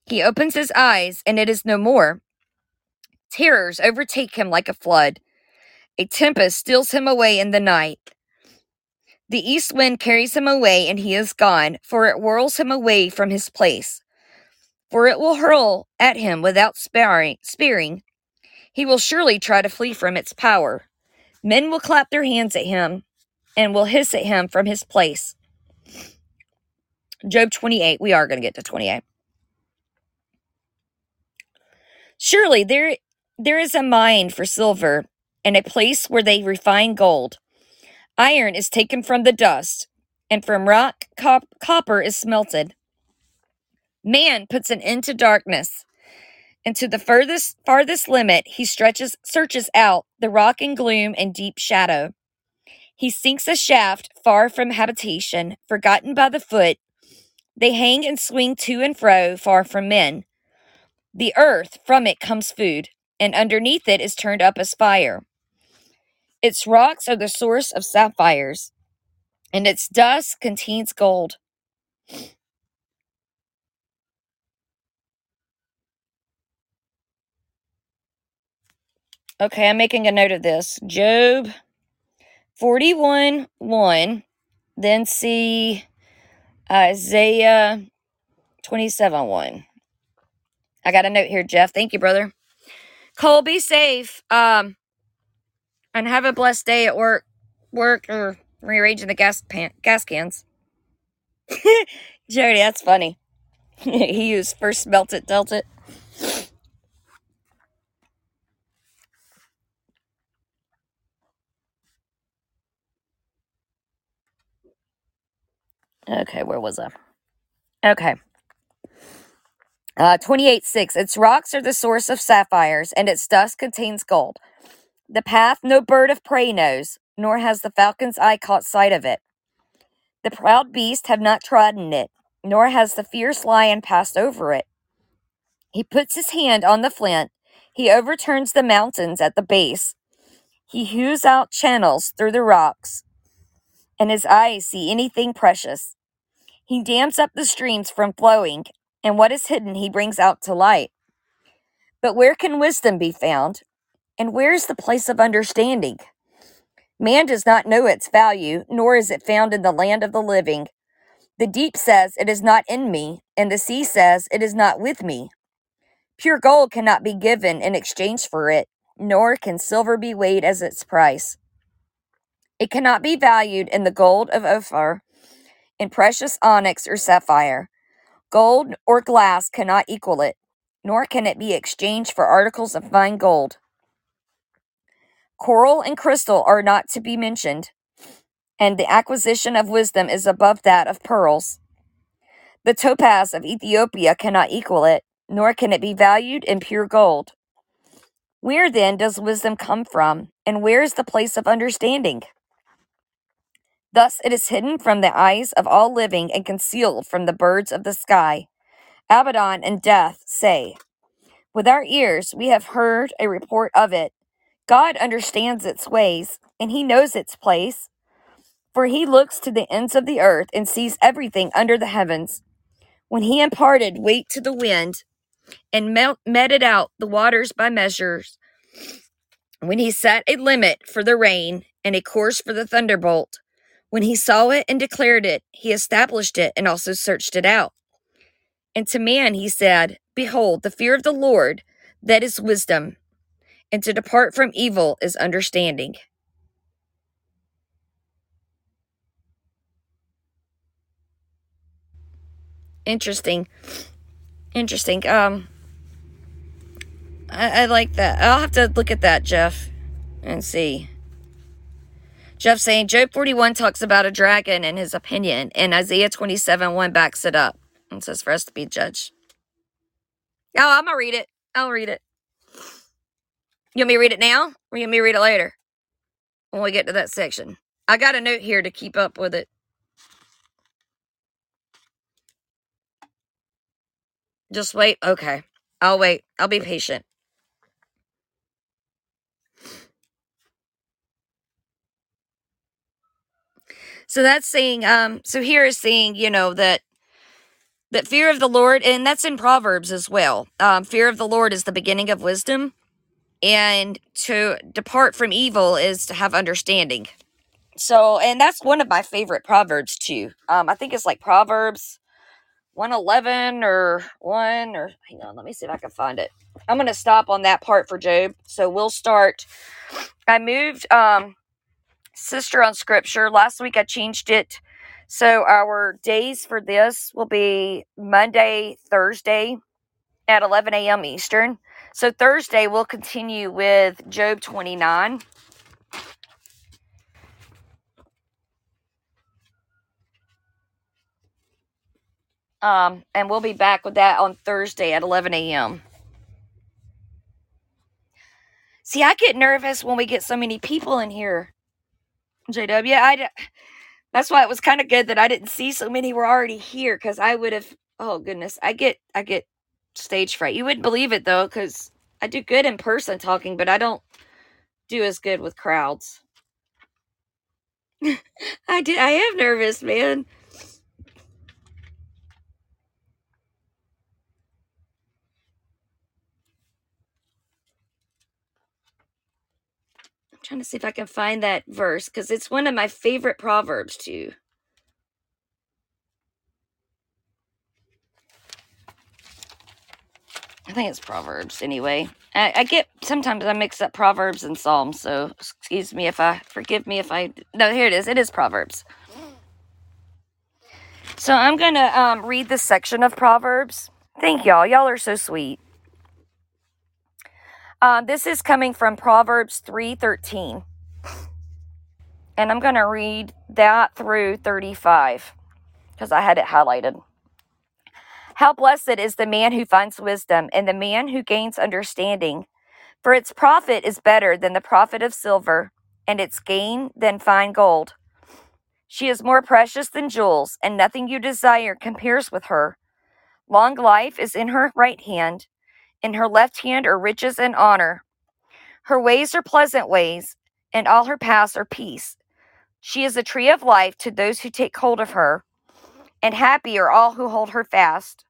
Speaker 1: He opens his eyes, and it is no more. Terrors overtake him like a flood. A tempest steals him away in the night. The east wind carries him away, and he is gone, for it whirls him away from his place. For it will hurl at him without sparing. sparing. He will surely try to flee from its power. Men will clap their hands at him and will hiss at him from his place. Job 28. We are going to get to 28. Surely there there is a mine for silver and a place where they refine gold. Iron is taken from the dust, and from rock cop- copper is smelted. Man puts an end to darkness, and to the furthest farthest limit he stretches searches out the rock and gloom and deep shadow. He sinks a shaft far from habitation, forgotten by the foot. They hang and swing to and fro, far from men. The earth, from it comes food, and underneath it is turned up as fire. Its rocks are the source of sapphires, and its dust contains gold. Okay, I'm making a note of this. Job 41 1, then see Isaiah 27 1. I got a note here, Jeff. Thank you, brother. Cole, be safe. Um, and have a blessed day at work. Work or rearranging the gas pan- gas cans. Jody, that's funny. he used first smelt it, dealt it. Okay, where was I? Okay. Uh, 28 6. Its rocks are the source of sapphires, and its dust contains gold. The path no bird of prey knows, nor has the falcon's eye caught sight of it. The proud beast have not trodden it, nor has the fierce lion passed over it. He puts his hand on the flint, he overturns the mountains at the base. He hews out channels through the rocks, and his eyes see anything precious. He dams up the streams from flowing, and what is hidden he brings out to light. But where can wisdom be found? And where is the place of understanding? Man does not know its value, nor is it found in the land of the living. The deep says, It is not in me, and the sea says, It is not with me. Pure gold cannot be given in exchange for it, nor can silver be weighed as its price. It cannot be valued in the gold of Ophir, in precious onyx or sapphire. Gold or glass cannot equal it, nor can it be exchanged for articles of fine gold. Coral and crystal are not to be mentioned, and the acquisition of wisdom is above that of pearls. The topaz of Ethiopia cannot equal it, nor can it be valued in pure gold. Where then does wisdom come from, and where is the place of understanding? Thus it is hidden from the eyes of all living and concealed from the birds of the sky. Abaddon and death say, With our ears we have heard a report of it. God understands its ways, and he knows its place. For he looks to the ends of the earth and sees everything under the heavens. When he imparted weight to the wind and meted out the waters by measures, when he set a limit for the rain and a course for the thunderbolt, when he saw it and declared it, he established it and also searched it out. And to man he said, Behold, the fear of the Lord, that is wisdom, and to depart from evil is understanding. Interesting. Interesting. Um, I, I like that. I'll have to look at that, Jeff, and see. Jeff saying Job 41 talks about a dragon in his opinion, and Isaiah 27 1 backs it up and says for us to be judged. Oh, I'm gonna read it. I'll read it. You want me to read it now, or you want me to read it later when we get to that section? I got a note here to keep up with it. Just wait. Okay. I'll wait. I'll be patient. So that's saying, um, so here is saying, you know, that that fear of the Lord, and that's in Proverbs as well. Um, fear of the Lord is the beginning of wisdom, and to depart from evil is to have understanding. So, and that's one of my favorite proverbs too. Um, I think it's like Proverbs 111 or 1 or hang on, let me see if I can find it. I'm to stop on that part for Job. So we'll start. I moved um sister on scripture. Last week I changed it. So our days for this will be Monday, Thursday at 11 a.m. Eastern. So Thursday we'll continue with Job 29. Um, and we'll be back with that on Thursday at 11 a.m. See, I get nervous when we get so many people in here. JW, I that's why it was kind of good that I didn't see so many were already here because I would have. Oh goodness, I get I get stage fright. You wouldn't believe it though because I do good in person talking, but I don't do as good with crowds. I did. I am nervous, man. Trying to see if I can find that verse because it's one of my favorite proverbs too. I think it's Proverbs anyway. I, I get sometimes I mix up Proverbs and Psalms, so excuse me if I forgive me if I no here it is. It is Proverbs. So I'm gonna um, read this section of Proverbs. Thank y'all. Y'all are so sweet. Uh, this is coming from Proverbs three thirteen, and I'm gonna read that through thirty five because I had it highlighted. How blessed is the man who finds wisdom and the man who gains understanding. For its profit is better than the profit of silver, and its gain than fine gold. She is more precious than jewels, and nothing you desire compares with her. Long life is in her right hand, in her left hand are riches and honor. Her ways are pleasant ways, and all her paths are peace. She is a tree of life to those who take hold of her and happy are all who hold her fast.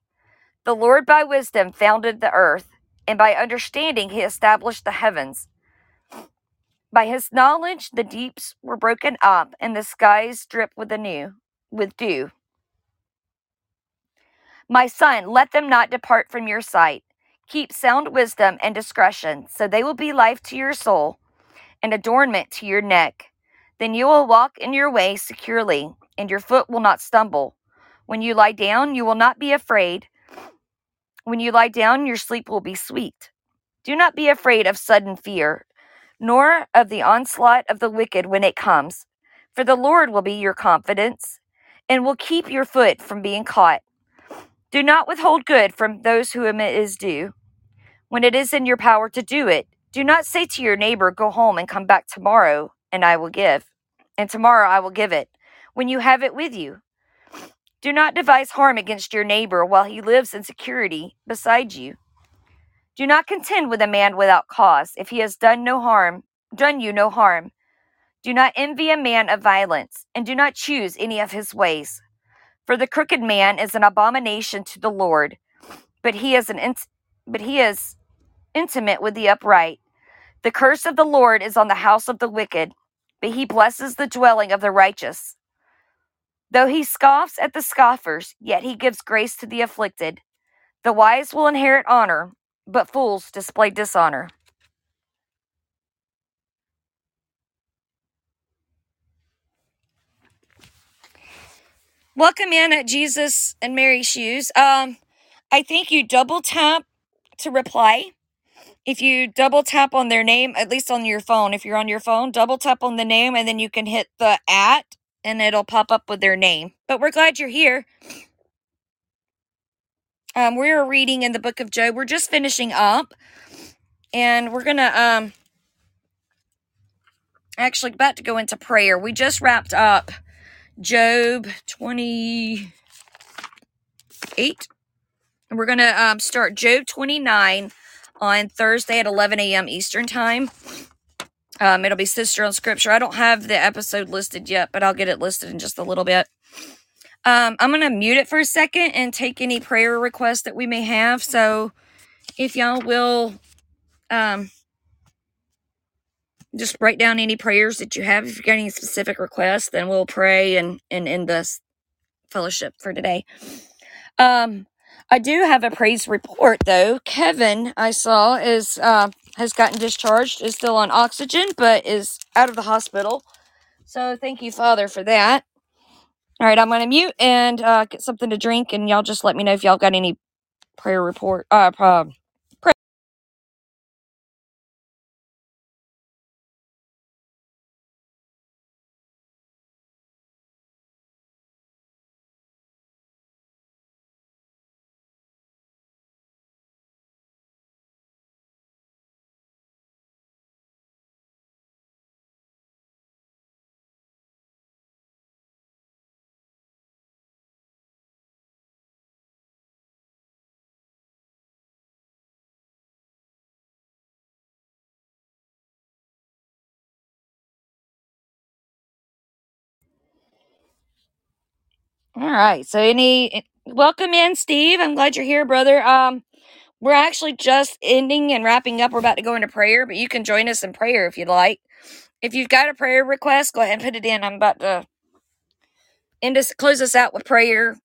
Speaker 1: The Lord by wisdom founded the earth, and by understanding he established the heavens. By his knowledge the deeps were broken up, and the skies drip with anew with dew. My son, let them not depart from your sight. Keep sound wisdom and discretion, so they will be life to your soul and adornment to your neck. Then you will walk in your way securely, and your foot will not stumble. When you lie down, you will not be afraid. When you lie down, your sleep will be sweet. Do not be afraid of sudden fear, nor of the onslaught of the wicked when it comes, for the Lord will be your confidence and will keep your foot from being caught. Do not withhold good from those whom it is due. When it is in your power to do it, do not say to your neighbor, Go home and come back tomorrow, and I will give, and tomorrow I will give it, when you have it with you. Do not devise harm against your neighbor while he lives in security beside you. Do not contend with a man without cause, if he has done no harm, done you no harm. Do not envy a man of violence, and do not choose any of his ways. For the crooked man is an abomination to the Lord, but he is an int- but he is intimate with the upright. The curse of the Lord is on the house of the wicked, but he blesses the dwelling of the righteous. Though he scoffs at the scoffers, yet he gives grace to the afflicted. The wise will inherit honor, but fools display dishonor. Welcome in at Jesus and Mary's shoes. Um, I think you double tap to reply. If you double tap on their name, at least on your phone, if you're on your phone, double tap on the name and then you can hit the at and it'll pop up with their name. But we're glad you're here. Um, we're reading in the book of Job. We're just finishing up, and we're gonna um actually about to go into prayer. We just wrapped up Job 28, and we're gonna um start Job 29 on Thursday at 11 a.m. Eastern time. Um, it'll be Sister on Scripture. I don't have the episode listed yet, but I'll get it listed in just a little bit. Um, I'm going to mute it for a second and take any prayer requests that we may have. So if y'all will um, just write down any prayers that you have. If you got any specific requests, then we'll pray and, and end this fellowship for today. Um, I do have a praise report though. Kevin, I saw, is uh, has gotten discharged, is still on oxygen, but is out of the hospital. So thank you, Father, for that. All right, I'm gonna mute and uh, get something to drink, and y'all just let me know if y'all got any prayer report. Uh, uh All right. So any welcome in, Steve. I'm glad you're here, brother. Um, we're actually just ending and wrapping up. We're about to go into prayer, but you can join us in prayer if you'd like. If you've got a prayer request, go ahead and put it in. I'm about to end us, close us out with prayer.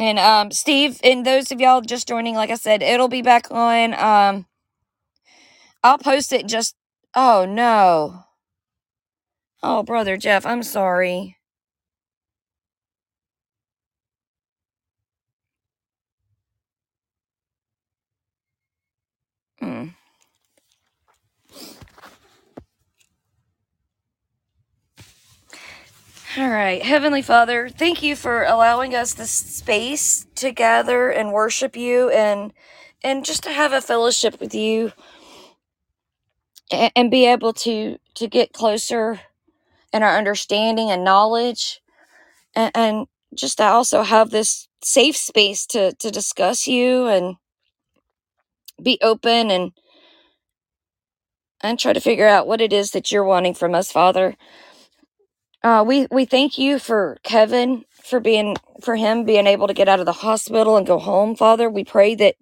Speaker 1: And um, Steve, and those of y'all just joining, like I said, it'll be back on. Um, I'll post it just. Oh no. Oh, brother Jeff, I'm sorry. Mm. All right, Heavenly Father, thank you for allowing us this space to gather and worship you, and and just to have a fellowship with you, and, and be able to to get closer in our understanding and knowledge, and, and just to also have this safe space to to discuss you and be open and and try to figure out what it is that you're wanting from us, Father. Uh, we we thank you for Kevin for being for him being able to get out of the hospital and go home, Father. We pray that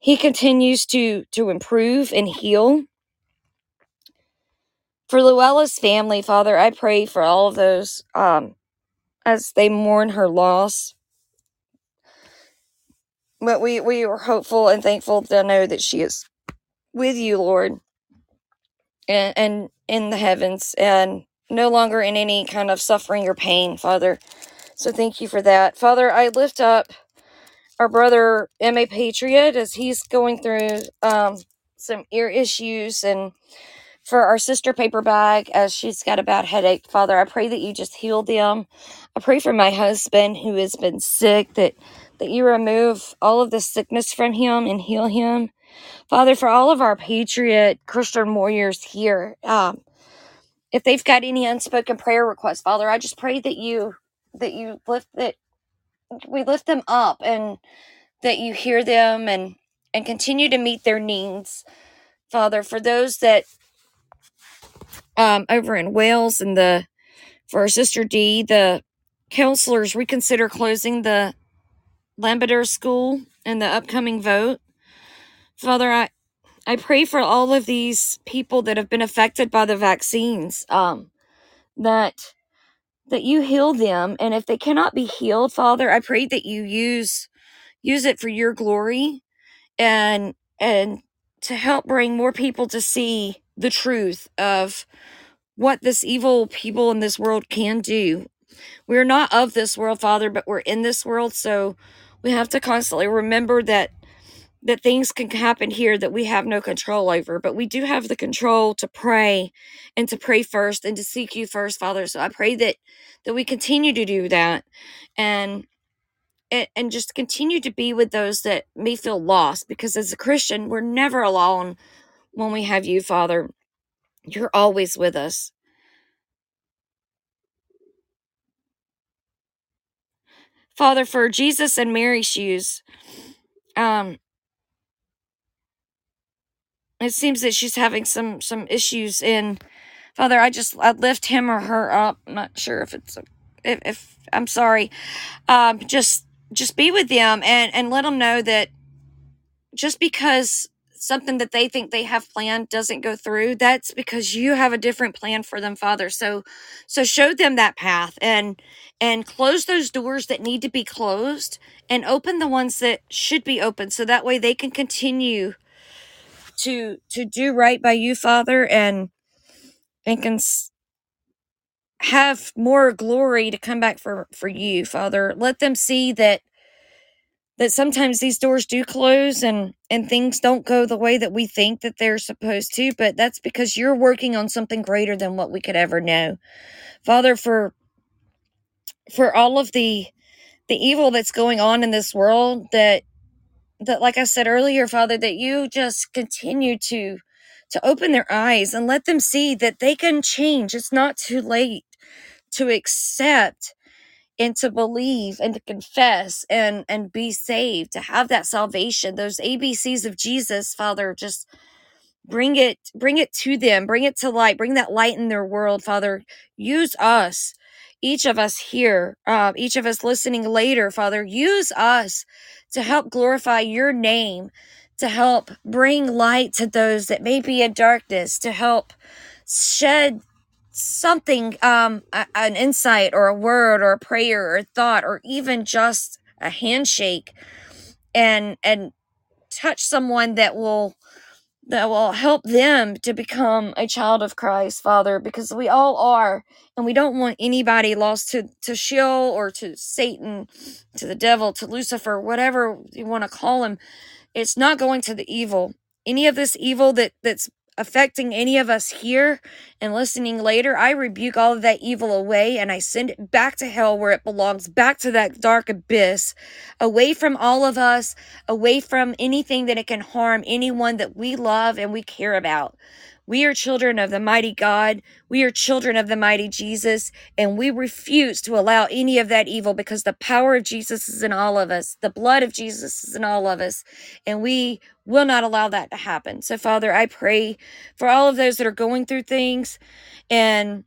Speaker 1: he continues to to improve and heal. For Luella's family, Father, I pray for all of those um, as they mourn her loss. But we we are hopeful and thankful to know that she is with you, Lord, and, and in the heavens, and no longer in any kind of suffering or pain, Father. So thank you for that. Father, I lift up our brother M.A. Patriot as he's going through um, some ear issues and for our sister paper bag as she's got a bad headache. Father, I pray that you just heal them. I pray for my husband who has been sick that that you remove all of the sickness from him and heal him. Father, for all of our patriot Christian warriors here, um, if they've got any unspoken prayer requests, Father, I just pray that you that you lift that we lift them up and that you hear them and and continue to meet their needs father for those that um over in wales and the for our sister D, the counselors reconsider closing the lampeter school in the upcoming vote. Father i i pray for all of these people that have been affected by the vaccines um that that you heal them and if they cannot be healed father i pray that you use use it for your glory and and to help bring more people to see the truth of what this evil people in this world can do. We're not of this world, Father, but we're in this world, so we have to constantly remember that that things can happen here that we have no control over, but we do have the control to pray and to pray first and to seek you first, Father. So I pray that that we continue to do that and and, and just continue to be with those that may feel lost because as a Christian, we're never alone when we have you, Father. You're always with us. Father, for Jesus and Mary's shoes, um, it seems that she's having some some issues in Father, I just I lift him or her up. I'm not sure if it's a, if, if I'm sorry. Um, just just be with them and and let them know that just because something that they think they have planned doesn't go through that's because you have a different plan for them father. So so show them that path and and close those doors that need to be closed and open the ones that should be open so that way they can continue to to do right by you father and and can s- have more glory to come back for for you father. Let them see that that sometimes these doors do close and and things don't go the way that we think that they're supposed to but that's because you're working on something greater than what we could ever know. Father for for all of the the evil that's going on in this world that that like i said earlier father that you just continue to to open their eyes and let them see that they can change. It's not too late to accept and to believe and to confess and and be saved to have that salvation. Those abcs of jesus father just bring it bring it to them bring it to light bring that light in their world father. Use us each of us here uh, each of us listening later father. Use us to help glorify your name to help bring light to those that may be in darkness to help shed something um a, an insight or a word or a prayer or a thought or even just a handshake and and touch someone that will that will help them to become a child of Christ, Father, because we all are, and we don't want anybody lost to to Sheol or to Satan, to the devil, to Lucifer, whatever you want to call him. It's not going to the evil. Any of this evil that that's affecting any of us here and listening later, I rebuke all of that evil away and I send it back to hell where it belongs, back to that dark abyss, away from all of us, away from anything that it can harm anyone that we love and we care about. We are children of the mighty God. We are children of the mighty Jesus, and we refuse to allow any of that evil because the power of Jesus is in all of us. The blood of Jesus is in all of us, and we will not allow that to happen. So, Father, I pray for all of those that are going through things and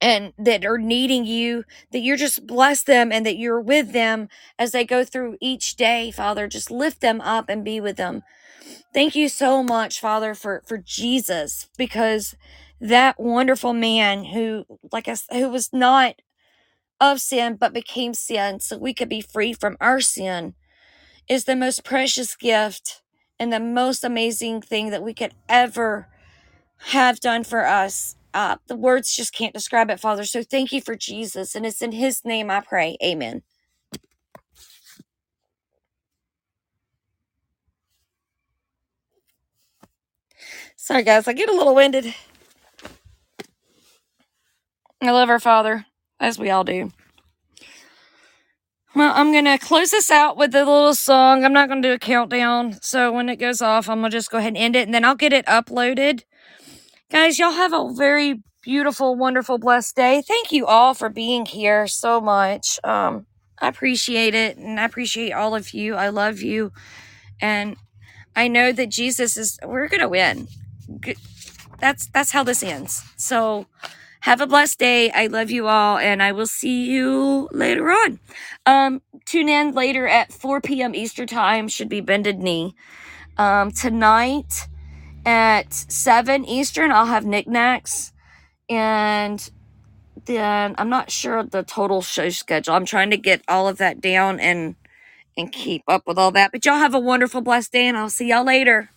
Speaker 1: and that are needing you, that you're just bless them and that you're with them as they go through each day, Father. Just lift them up and be with them. Thank you so much, Father, for for Jesus, because that wonderful man who, like I, who was not of sin but became sin, so we could be free from our sin, is the most precious gift and the most amazing thing that we could ever have done for us. Uh, the words just can't describe it, Father. So thank you for Jesus, and it's in His name I pray. Amen. Sorry, guys, I get a little winded. I love our Father, as we all do. Well, I'm going to close this out with a little song. I'm not going to do a countdown. So when it goes off, I'm going to just go ahead and end it and then I'll get it uploaded. Guys, y'all have a very beautiful, wonderful, blessed day. Thank you all for being here so much. Um, I appreciate it. And I appreciate all of you. I love you. And I know that Jesus is, we're going to win. That's, that's how this ends. So have a blessed day. I love you all and I will see you later on. Um, tune in later at 4 p.m. Eastern time should be bended knee. Um, tonight at 7 Eastern, I'll have knickknacks and then I'm not sure the total show schedule. I'm trying to get all of that down and and keep up with all that. But y'all have a wonderful blessed day and I'll see y'all later.